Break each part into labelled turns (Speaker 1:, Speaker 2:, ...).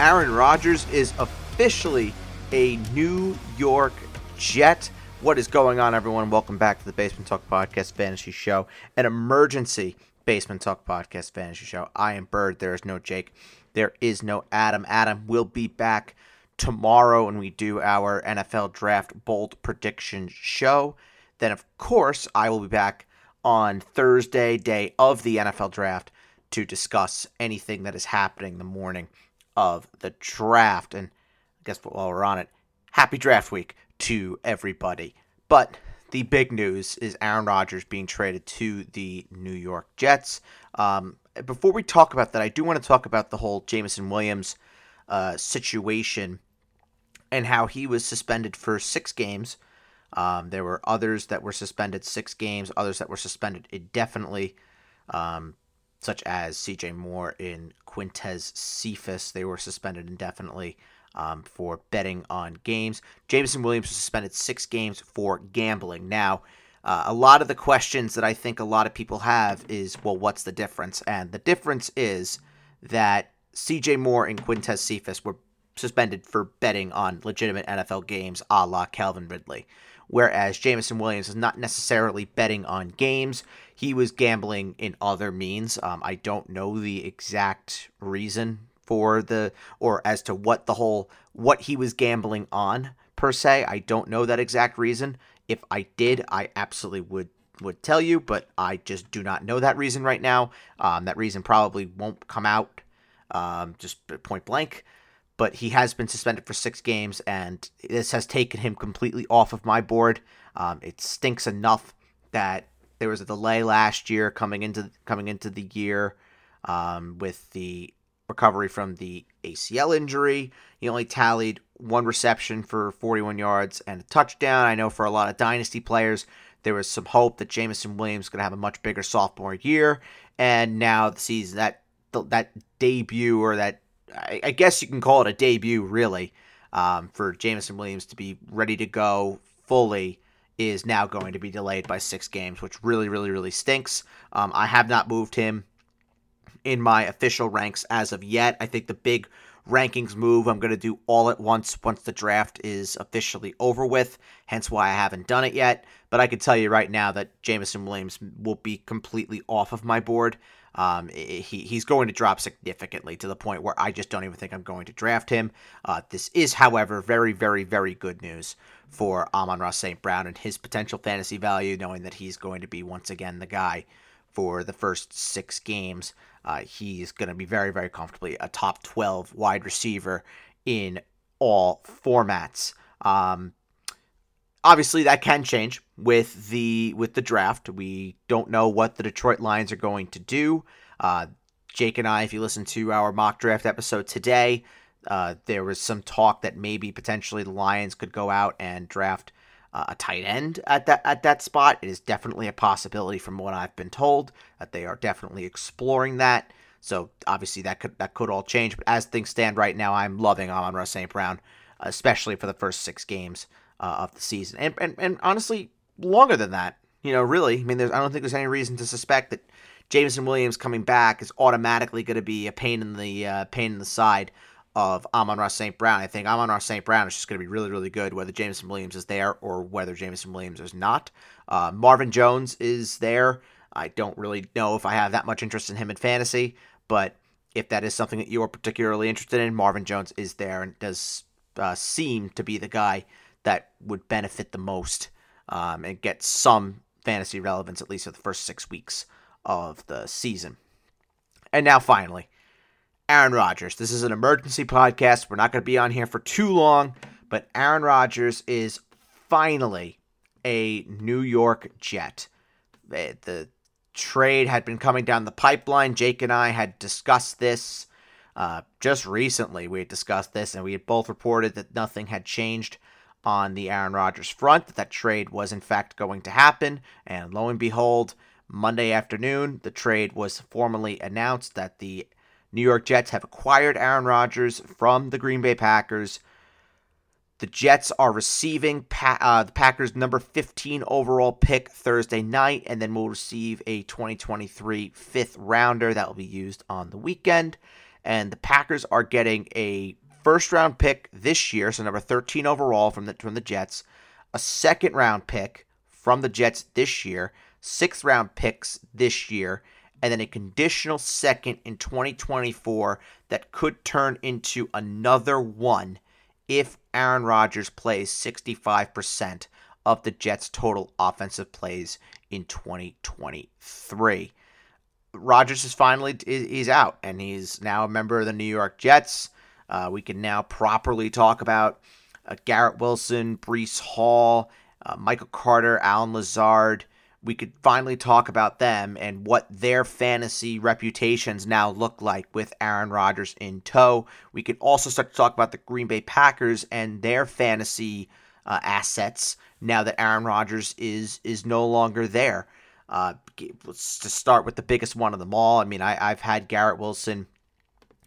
Speaker 1: Aaron Rodgers is officially a New York Jet. What is going on, everyone? Welcome back to the Basement Talk Podcast Fantasy Show, an emergency Basement Talk Podcast Fantasy Show. I am Bird. There is no Jake. There is no Adam. Adam will be back tomorrow when we do our NFL Draft Bold Prediction Show. Then, of course, I will be back on Thursday, day of the NFL Draft, to discuss anything that is happening the morning of the draft. And I guess while we're on it, happy draft week to everybody. But the big news is Aaron Rodgers being traded to the New York Jets. Um, before we talk about that, I do want to talk about the whole Jameson Williams uh, situation and how he was suspended for six games. Um, there were others that were suspended six games, others that were suspended indefinitely. Um, such as CJ Moore and Quintez Cephus. They were suspended indefinitely um, for betting on games. Jameson Williams was suspended six games for gambling. Now, uh, a lot of the questions that I think a lot of people have is, well, what's the difference? And the difference is that CJ Moore and Quintez Cephus were suspended for betting on legitimate NFL games a la Calvin Ridley whereas Jameson Williams is not necessarily betting on games. He was gambling in other means. Um, I don't know the exact reason for the or as to what the whole what he was gambling on per se. I don't know that exact reason. If I did, I absolutely would would tell you, but I just do not know that reason right now. Um, that reason probably won't come out um, just point blank but he has been suspended for six games, and this has taken him completely off of my board. Um, it stinks enough that there was a delay last year coming into coming into the year um, with the recovery from the ACL injury. He only tallied one reception for 41 yards and a touchdown. I know for a lot of dynasty players, there was some hope that Jameson Williams going to have a much bigger sophomore year, and now the season that that debut or that I, I guess you can call it a debut, really, um, for Jameson Williams to be ready to go fully is now going to be delayed by six games, which really, really, really stinks. Um, I have not moved him in my official ranks as of yet. I think the big rankings move I'm going to do all at once once the draft is officially over with, hence why I haven't done it yet. But I can tell you right now that Jameson Williams will be completely off of my board. Um, he, he's going to drop significantly to the point where I just don't even think I'm going to draft him. Uh, this is, however, very, very, very good news for Amon-Ra St. Brown and his potential fantasy value, knowing that he's going to be once again the guy for the first six games. Uh, he's going to be very, very comfortably a top 12 wide receiver in all formats. Um, obviously that can change with the with the draft. We don't know what the Detroit Lions are going to do. Uh, Jake and I, if you listen to our mock draft episode today, uh, there was some talk that maybe potentially the Lions could go out and draft uh, a tight end at that at that spot. It is definitely a possibility, from what I've been told, that they are definitely exploring that. So obviously that could that could all change. But as things stand right now, I'm loving Amon-Ra St. Brown, especially for the first six games uh, of the season, and, and and honestly longer than that. You know, really, I mean, there's I don't think there's any reason to suspect that Jameson Williams coming back is automatically going to be a pain in the uh, pain in the side of Amon-Ra St. Brown. I think Amon-Ra St. Brown is just going to be really, really good, whether Jameson Williams is there or whether Jameson Williams is not. Uh, Marvin Jones is there. I don't really know if I have that much interest in him in fantasy, but if that is something that you are particularly interested in, Marvin Jones is there and does uh, seem to be the guy that would benefit the most um, and get some fantasy relevance, at least for the first six weeks of the season. And now, finally, Aaron Rodgers. This is an emergency podcast. We're not going to be on here for too long, but Aaron Rodgers is finally a New York Jet. The, the trade had been coming down the pipeline. Jake and I had discussed this uh, just recently. We had discussed this, and we had both reported that nothing had changed on the Aaron Rodgers front, that that trade was in fact going to happen. And lo and behold, Monday afternoon, the trade was formally announced that the New York Jets have acquired Aaron Rodgers from the Green Bay Packers. The Jets are receiving pa- uh, the Packers' number 15 overall pick Thursday night, and then will receive a 2023 fifth rounder that will be used on the weekend. and the Packers are getting a first round pick this year, so number 13 overall from the from the Jets, a second round pick from the Jets this year, sixth round picks this year, and then a conditional second in 2024 that could turn into another one if Aaron Rodgers plays 65% of the Jets' total offensive plays in 2023. Rodgers is finally he's out and he's now a member of the New York Jets. Uh, we can now properly talk about uh, Garrett Wilson, Breece Hall, uh, Michael Carter, Allen Lazard. We could finally talk about them and what their fantasy reputations now look like with Aaron Rodgers in tow. We could also start to talk about the Green Bay Packers and their fantasy uh, assets now that Aaron Rodgers is is no longer there. Uh, let's to start with the biggest one of them all. I mean, I, I've had Garrett Wilson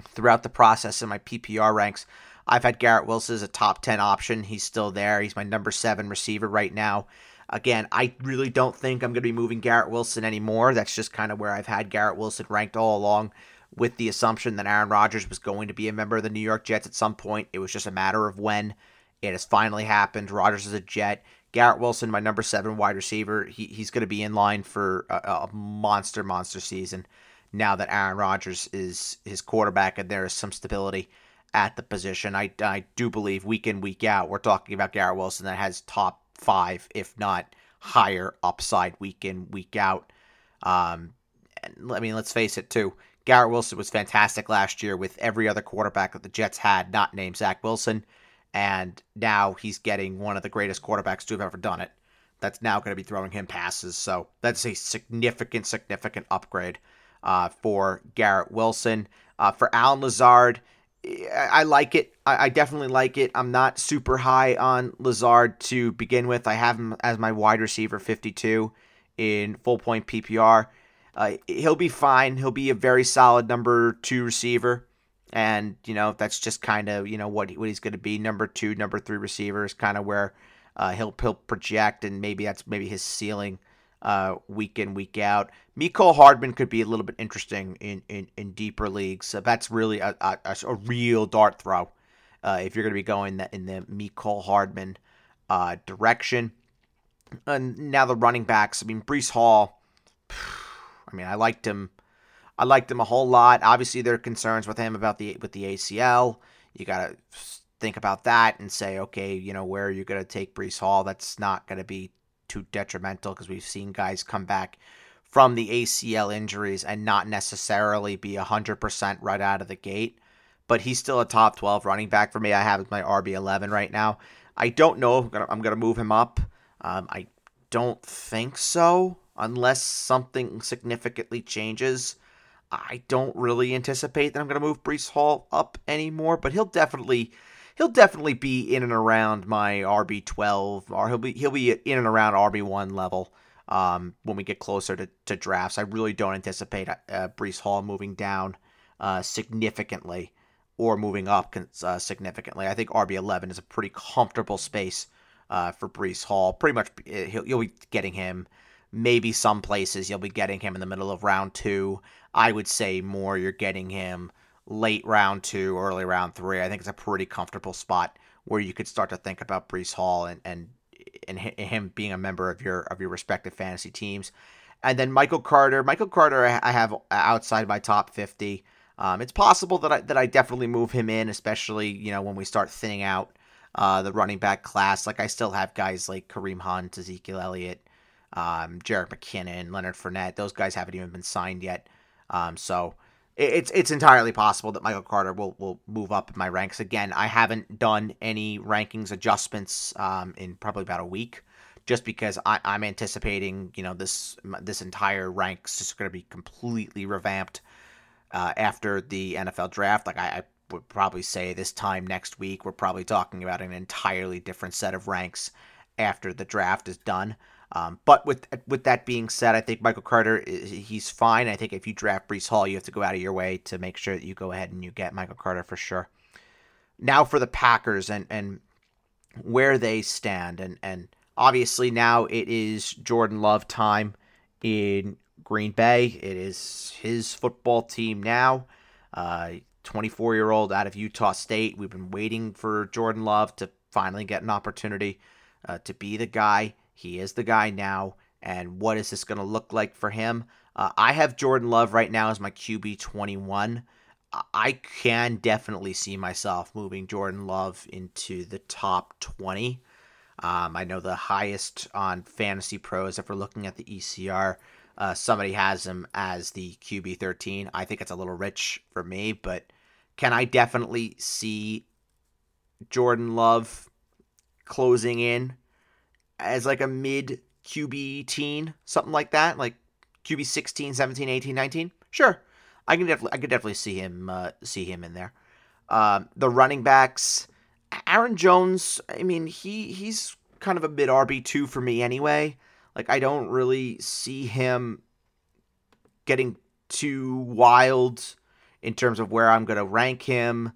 Speaker 1: throughout the process in my PPR ranks. I've had Garrett Wilson as a top 10 option. He's still there. He's my number seven receiver right now. Again, I really don't think I'm going to be moving Garrett Wilson anymore. That's just kind of where I've had Garrett Wilson ranked all along with the assumption that Aaron Rodgers was going to be a member of the New York Jets at some point. It was just a matter of when. It has finally happened. Rodgers is a Jet. Garrett Wilson, my number seven wide receiver, he, he's going to be in line for a, a, monster, monster season now that Aaron Rodgers is his quarterback and there is some stability at the position. I, I do believe week in, week out, we're talking about Garrett Wilson that has top five, if not higher upside week in, week out. Um, I mean, let's face it, too. Garrett Wilson was fantastic last year with every other quarterback that the Jets had, not named Zach Wilson and now he's getting one of the greatest quarterbacks to have ever done it. That's now going to be throwing him passes. So that's a significant, significant upgrade uh, for Garrett Wilson. Uh, for Allen Lazard, I like it. I, definitely like it. I'm not super high on Lazard to begin with. I have him as my wide receiver 52 in full point PPR. Uh, he'll be fine. He'll be a very solid number two receiver and you know that's just kind of you know what he, what he's going to be number two number three receiver is kind of where uh, he'll he'll project and maybe that's maybe his ceiling uh, week in week out Mecole Hardman could be a little bit interesting in in, in deeper leagues so that's really a, a, a real dart throw uh, if you're going to be going in the Mecole Hardman uh, direction and now the running backs I mean Breece Hall I mean I liked him I liked him a whole lot. Obviously, there are concerns with him about the with the ACL. You got to think about that and say, okay, you know, where are you going to take Breece Hall? That's not going to be too detrimental because we've seen guys come back from the ACL injuries and not necessarily be 100% right out of the gate. But he's still a top 12 running back for me. I have my RB11 right now. I don't know if I'm going to move him up. Um, I don't think so, unless something significantly changes. I don't really anticipate that I'm going to move Breece Hall up anymore, but he'll definitely he'll definitely be in and around my RB twelve, or he'll be he'll be in and around RB one level um, when we get closer to, to drafts. I really don't anticipate uh, Breece Hall moving down uh, significantly or moving up uh, significantly. I think RB eleven is a pretty comfortable space uh, for Breece Hall. Pretty much, uh, he'll, you'll be getting him. Maybe some places you'll be getting him in the middle of round two. I would say more you're getting him late round two, early round three. I think it's a pretty comfortable spot where you could start to think about Breece Hall and and and him being a member of your of your respective fantasy teams. And then Michael Carter. Michael Carter, I have outside my top fifty. Um, it's possible that I that I definitely move him in, especially you know when we start thinning out uh, the running back class. Like I still have guys like Kareem Hunt, Ezekiel Elliott, um, Jerick McKinnon, Leonard Fournette. Those guys haven't even been signed yet. Um, so it's it's entirely possible that Michael Carter will will move up in my ranks again. I haven't done any rankings adjustments um, in probably about a week, just because I, am anticipating you know this this entire ranks is going to be completely revamped uh, after the NFL draft. Like I, I would probably say this time next week we're probably talking about an entirely different set of ranks after the draft is done. Um, but with with that being said, I think Michael Carter he's fine. I think if you draft Breece Hall, you have to go out of your way to make sure that you go ahead and you get Michael Carter for sure. Now for the Packers and and where they stand and and obviously now it is Jordan Love time in Green Bay. It is his football team now. Uh, 24 year old out of Utah State. We've been waiting for Jordan Love to finally get an opportunity uh, to be the guy. He is the guy now. And what is this going to look like for him? Uh, I have Jordan Love right now as my QB 21. I can definitely see myself moving Jordan Love into the top 20. Um, I know the highest on Fantasy Pros, if we're looking at the ECR, uh, somebody has him as the QB 13. I think it's a little rich for me, but can I definitely see Jordan Love closing in as like a mid QB teen, something like that, like QB 16, 17, 18, 19? Sure. I can definitely I could definitely see him uh, see him in there. Um, the running backs, Aaron Jones. I mean, he he's kind of a mid RB two for me anyway. Like I don't really see him getting too wild in terms of where I'm going to rank him.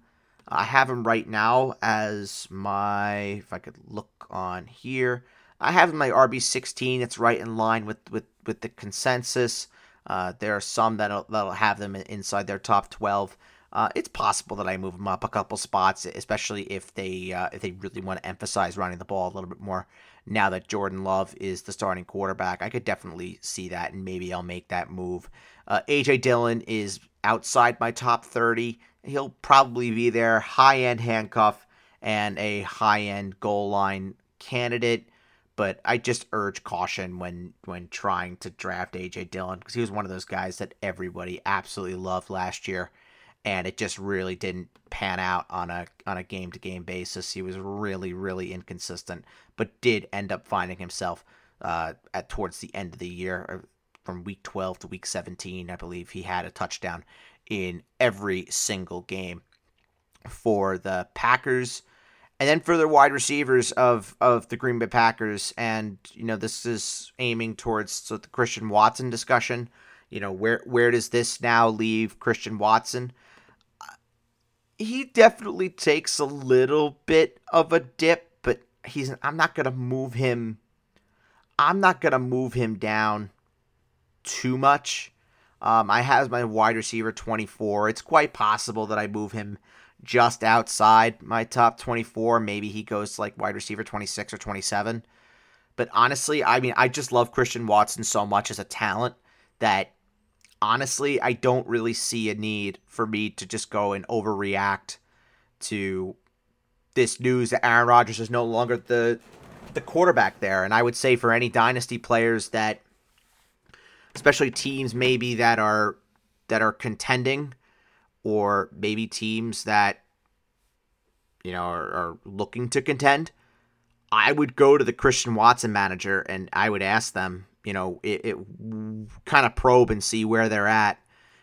Speaker 1: I have him right now as my if I could look on here. I have my RB sixteen. It's right in line with with with the consensus. Uh, there are some that'll that'll have them inside their top twelve. Uh, it's possible that I move them up a couple spots, especially if they uh, if they really want to emphasize running the ball a little bit more. Now that Jordan Love is the starting quarterback, I could definitely see that, and maybe I'll make that move. Uh, AJ Dillon is outside my top thirty. He'll probably be there, high end handcuff and a high end goal line candidate but I just urge caution when when trying to draft AJ Dillon because he was one of those guys that everybody absolutely loved last year, and it just really didn't pan out on a on a game to game basis. He was really really inconsistent, but did end up finding himself uh, at towards the end of the year, uh, from week 12 to week 17, I believe he had a touchdown in every single game for the Packers. And then for the wide receivers of of the Green Bay Packers, and you know this is aiming towards so the Christian Watson discussion. You know where where does this now leave Christian Watson? He definitely takes a little bit of a dip, but he's I'm not gonna move him. I'm not gonna move him down too much. Um, I have my wide receiver 24. It's quite possible that I move him just outside my top 24. Maybe he goes to like wide receiver 26 or 27. But honestly, I mean, I just love Christian Watson so much as a talent that honestly, I don't really see a need for me to just go and overreact to this news that Aaron Rodgers is no longer the the quarterback there. And I would say for any dynasty players that especially teams maybe that are that are contending or maybe teams that you know are, are, looking to contend, I would go to the Christian Watson manager and I would ask them, you know, it, it kind of probe and see where they're at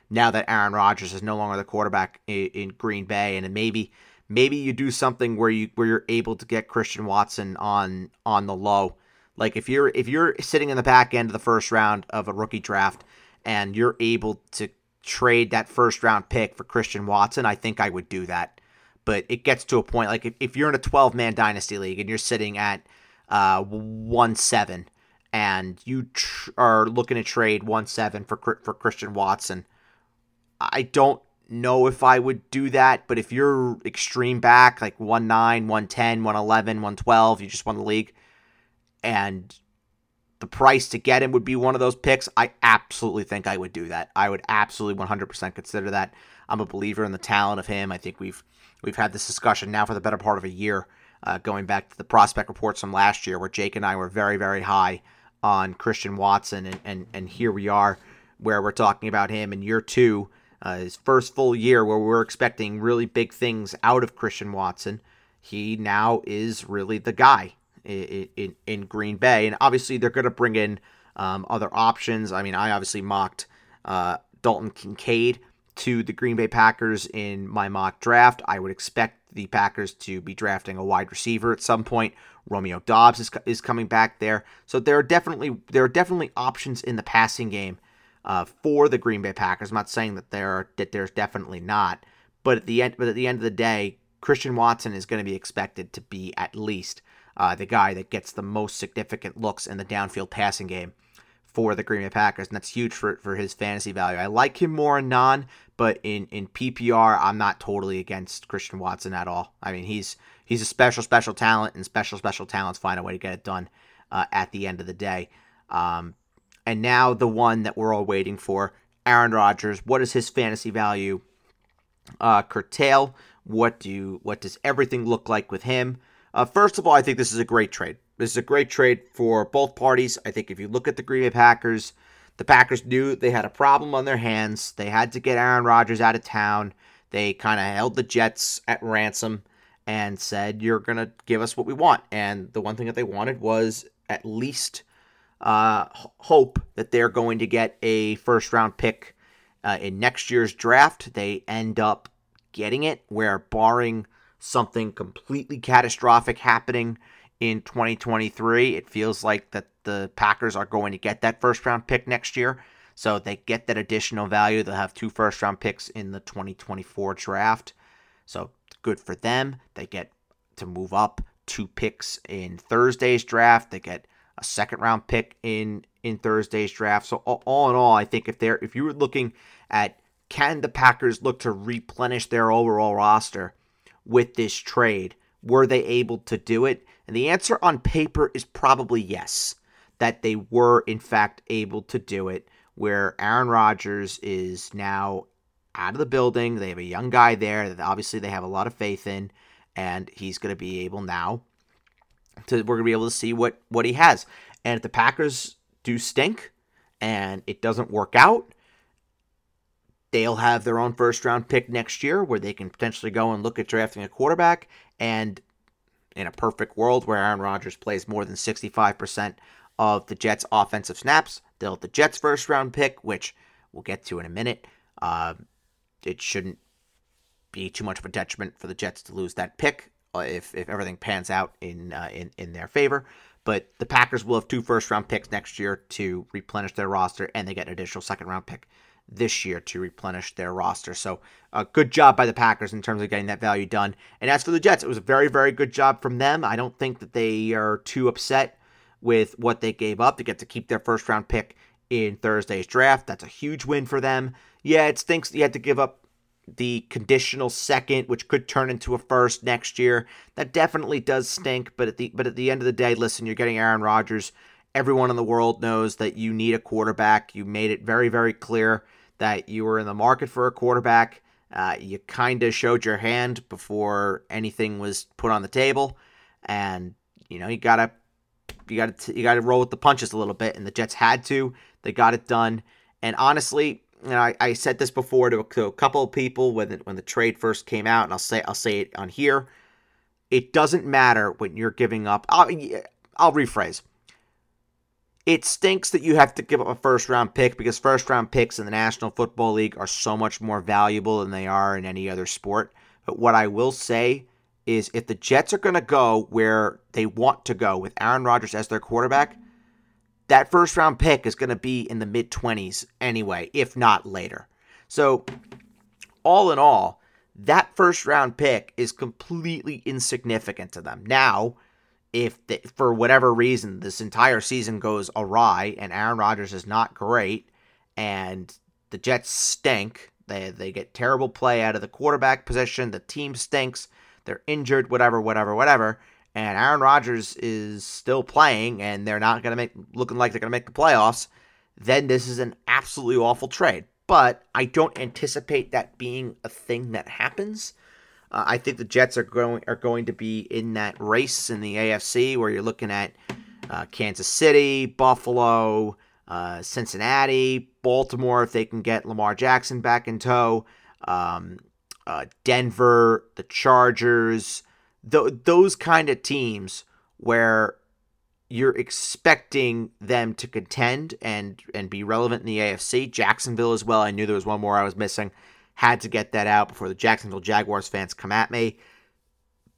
Speaker 1: now that Aaron Rodgers is no longer the quarterback in, in Green Bay, and maybe maybe you do something where you where you're able to get Christian Watson on on the low. Like if you're if you're sitting in the back end of the first round of a rookie draft and you're able to trade that first round pick for Christian Watson, I think I would do that. But it gets to a point like if, if you're in a 12 man dynasty league and you're sitting at uh, 1 7 and you tr- are looking to trade 1 7 for, for Christian Watson, I don't know if I would do that. But if you're extreme back, like 1 9, 110, 111, 112, you just won the league, and the price to get him would be one of those picks, I absolutely think I would do that. I would absolutely 100% consider that. I'm a believer in the talent of him. I think we've we've had this discussion now for the better part of a year, uh, going back to the prospect reports from last year, where Jake and I were very very high on Christian Watson, and and and here we are, where we're talking about him in year two, uh, his first full year, where we're expecting really big things out of Christian Watson. He now is really the guy in, in, Green Bay. And obviously, they're going to bring in um, other options. I mean, I obviously mocked uh, Dalton Kincaid to the Green Bay Packers in my mock draft. I would expect the Packers to be drafting a wide receiver at some point. Romeo Doubs is, is coming back there, so there are definitely there are definitely options in the passing game uh, for the Green Bay Packers. I'm not saying that there are, that there's definitely not, but at the end but at the end of the day, Christian Watson is going to be expected to be at least uh, the guy that gets the most significant looks in the downfield passing game for the Green Bay Packers, and that's huge for, for his fantasy value. I like him more in non, but in, in PPR, I'm not totally against Christian Watson at all. I mean, he's he's a special, special talent, and special, special talents find a way to get it done uh, at the end of the day. Um, and now the one that we're all waiting for, Aaron Rodgers. What is his fantasy value? Uh, curtail. What do you, what does everything look like with him? Uh, first of all, I think this is a great trade. This is a great trade for both parties. I think if you look at the Green Bay Packers, the Packers knew they had a problem on their hands. They had to get Aaron Rodgers out of town. They kind of held the Jets at ransom and said, You're going to give us what we want. And the one thing that they wanted was at least uh, hope that they're going to get a first round pick uh, in next year's draft. They end up getting it, where barring something completely catastrophic happening in 2023, it feels like that the Packers are going to get that first round pick next year. So they get that additional value. They'll have two first round picks in the 2024 draft. So good for them. They get to move up two picks in Thursday's draft. They get a second round pick in in Thursday's draft. So all, in all, I think if they're if you were looking at can the Packers look to replenish their overall roster with this trade, were they able to do it? And the answer on paper is probably yes, that they were in fact able to do it. Where Aaron Rodgers is now out of the building. They have a young guy there that obviously they have a lot of faith in, and he's going to be able now to we're going to be able to see what what he has. And if the Packers do stink and it doesn't work out, they'll have their own first round pick next year where they can potentially go and look at drafting a quarterback and in a perfect world where Aaron Rodgers plays more than 65% of the Jets offensive snaps, they'll have the Jets first round pick, which we'll get to in a minute. Uh, it shouldn't be too much of a detriment for the Jets to lose that pick uh, if, if everything pans out in, uh, in in their favor. But the Packers will have two first round picks next year to replenish their roster, and they get an additional second round pick this year to replenish their roster. So, a uh, good job by the Packers in terms of getting that value done. And as for the Jets, it was a very, very good job from them. I don't think that they are too upset with what they gave up to get to keep their first round pick in Thursday's draft. That's a huge win for them. Yeah, it stinks you had to give up the conditional second, which could turn into a first next year. That definitely does stink. But at the but at the end of the day, listen, you're getting Aaron Rodgers. Everyone in the world knows that you need a quarterback. You made it very, very clear that you were in the market for a quarterback. Uh, you kind of showed your hand before anything was put on the table, and you know you gotta you gotta you gotta roll with the punches a little bit. And the Jets had to. They got it done. And honestly, you know, I, I said this before to a, to a couple of people when the, when the trade first came out, and I'll say I'll say it on here. It doesn't matter when you're giving up. I'll, I'll rephrase. It stinks that you have to give up a first round pick because first round picks in the National Football League are so much more valuable than they are in any other sport. But what I will say is if the Jets are going to go where they want to go with Aaron Rodgers as their quarterback, that first round pick is going to be in the mid 20s anyway, if not later. So, all in all, that first round pick is completely insignificant to them. Now, if they, for whatever reason this entire season goes awry and Aaron Rodgers is not great and the Jets stink, they they get terrible play out of the quarterback position, the team stinks, they're injured, whatever, whatever, whatever and Aaron Rodgers is still playing and they're not going to make looking like they're going to make the playoffs, then this is an absolutely awful trade. But I don't anticipate that being a thing that happens. Uh, I think the Jets are going are going to be in that race in the AFC where you're looking at uh, Kansas City, Buffalo, uh, Cincinnati, Baltimore if they can get Lamar Jackson back in tow, um, uh, Denver, the Chargers th- those kind of teams where you're expecting them to contend and and be relevant in the AFC. Jacksonville as well. I knew there was one more I was missing. Had to get that out before the Jacksonville Jaguars fans come at me.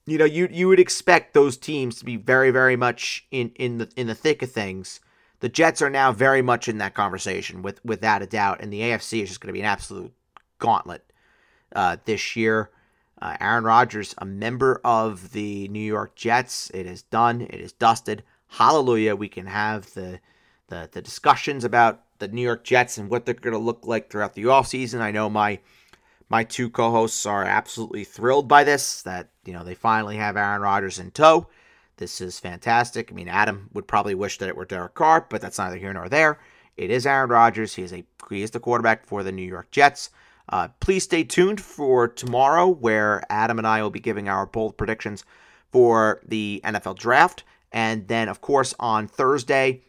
Speaker 1: You know, you you would expect those teams to be very very much in in the in the thick of things. The Jets are now very much in that conversation with without a doubt, and the AFC is just going to be an absolute gauntlet uh, this year. Uh, Aaron Rodgers, a member of the New York Jets. It is done. It is dusted. Hallelujah. We can have the the the discussions about the New York Jets and what they're going to look like throughout the offseason. I know my my two co-hosts are absolutely thrilled by this that you know they finally have Aaron Rodgers in tow. This is fantastic. I mean, Adam would probably wish that it were Derek Carr, but that's neither here nor there. It is Aaron Rodgers. He is a he is the quarterback for the New York Jets. Uh, please stay tuned for tomorrow, where Adam and I will be giving our bold predictions for the NFL draft. And then, of course, on Thursday,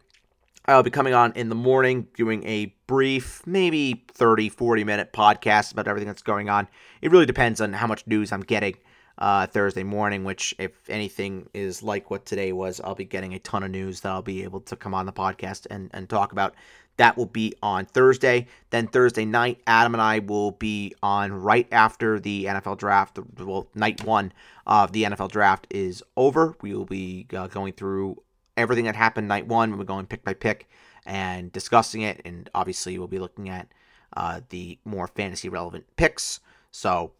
Speaker 1: I'll be coming on in the morning doing a brief, maybe 30, 40 minute podcast about everything that's going on. It really depends on how much news I'm getting uh, Thursday morning, which, if anything is like what today was, I'll be getting a ton of news that I'll be able to come on the podcast and, and talk about. That will be on Thursday. Then Thursday night, Adam and I will be on right after the NFL draft. Well, night one of the NFL draft is over. We will be uh, going through everything that happened night one. We're going pick by pick and discussing it. And obviously, we'll be looking at uh, the more fantasy relevant picks. So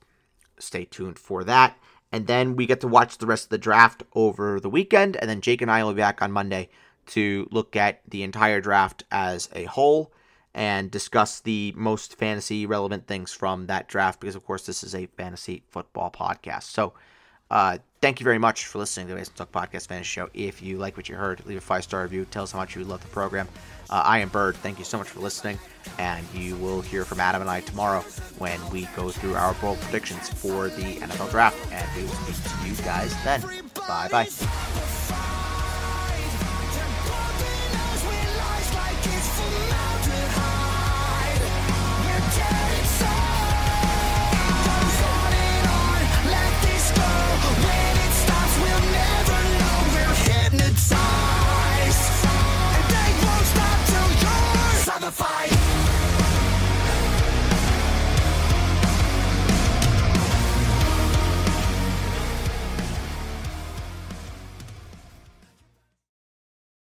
Speaker 1: stay tuned for that. And then we get to watch the rest of the draft over the weekend. And then Jake and I will be back on Monday to look at the entire draft as a whole and discuss the most fantasy relevant things from that draft because, of course, this is a fantasy football podcast. So, uh, thank you very much for listening to the Basement Talk Podcast Fantasy Show. If you like what you heard, leave a five star review. Tell us how much you love the program. Uh, I am Bird. Thank you so much for listening. And you will hear from Adam and I tomorrow when we go through our bold predictions for the NFL draft. And we will speak to you guys then. Bye bye.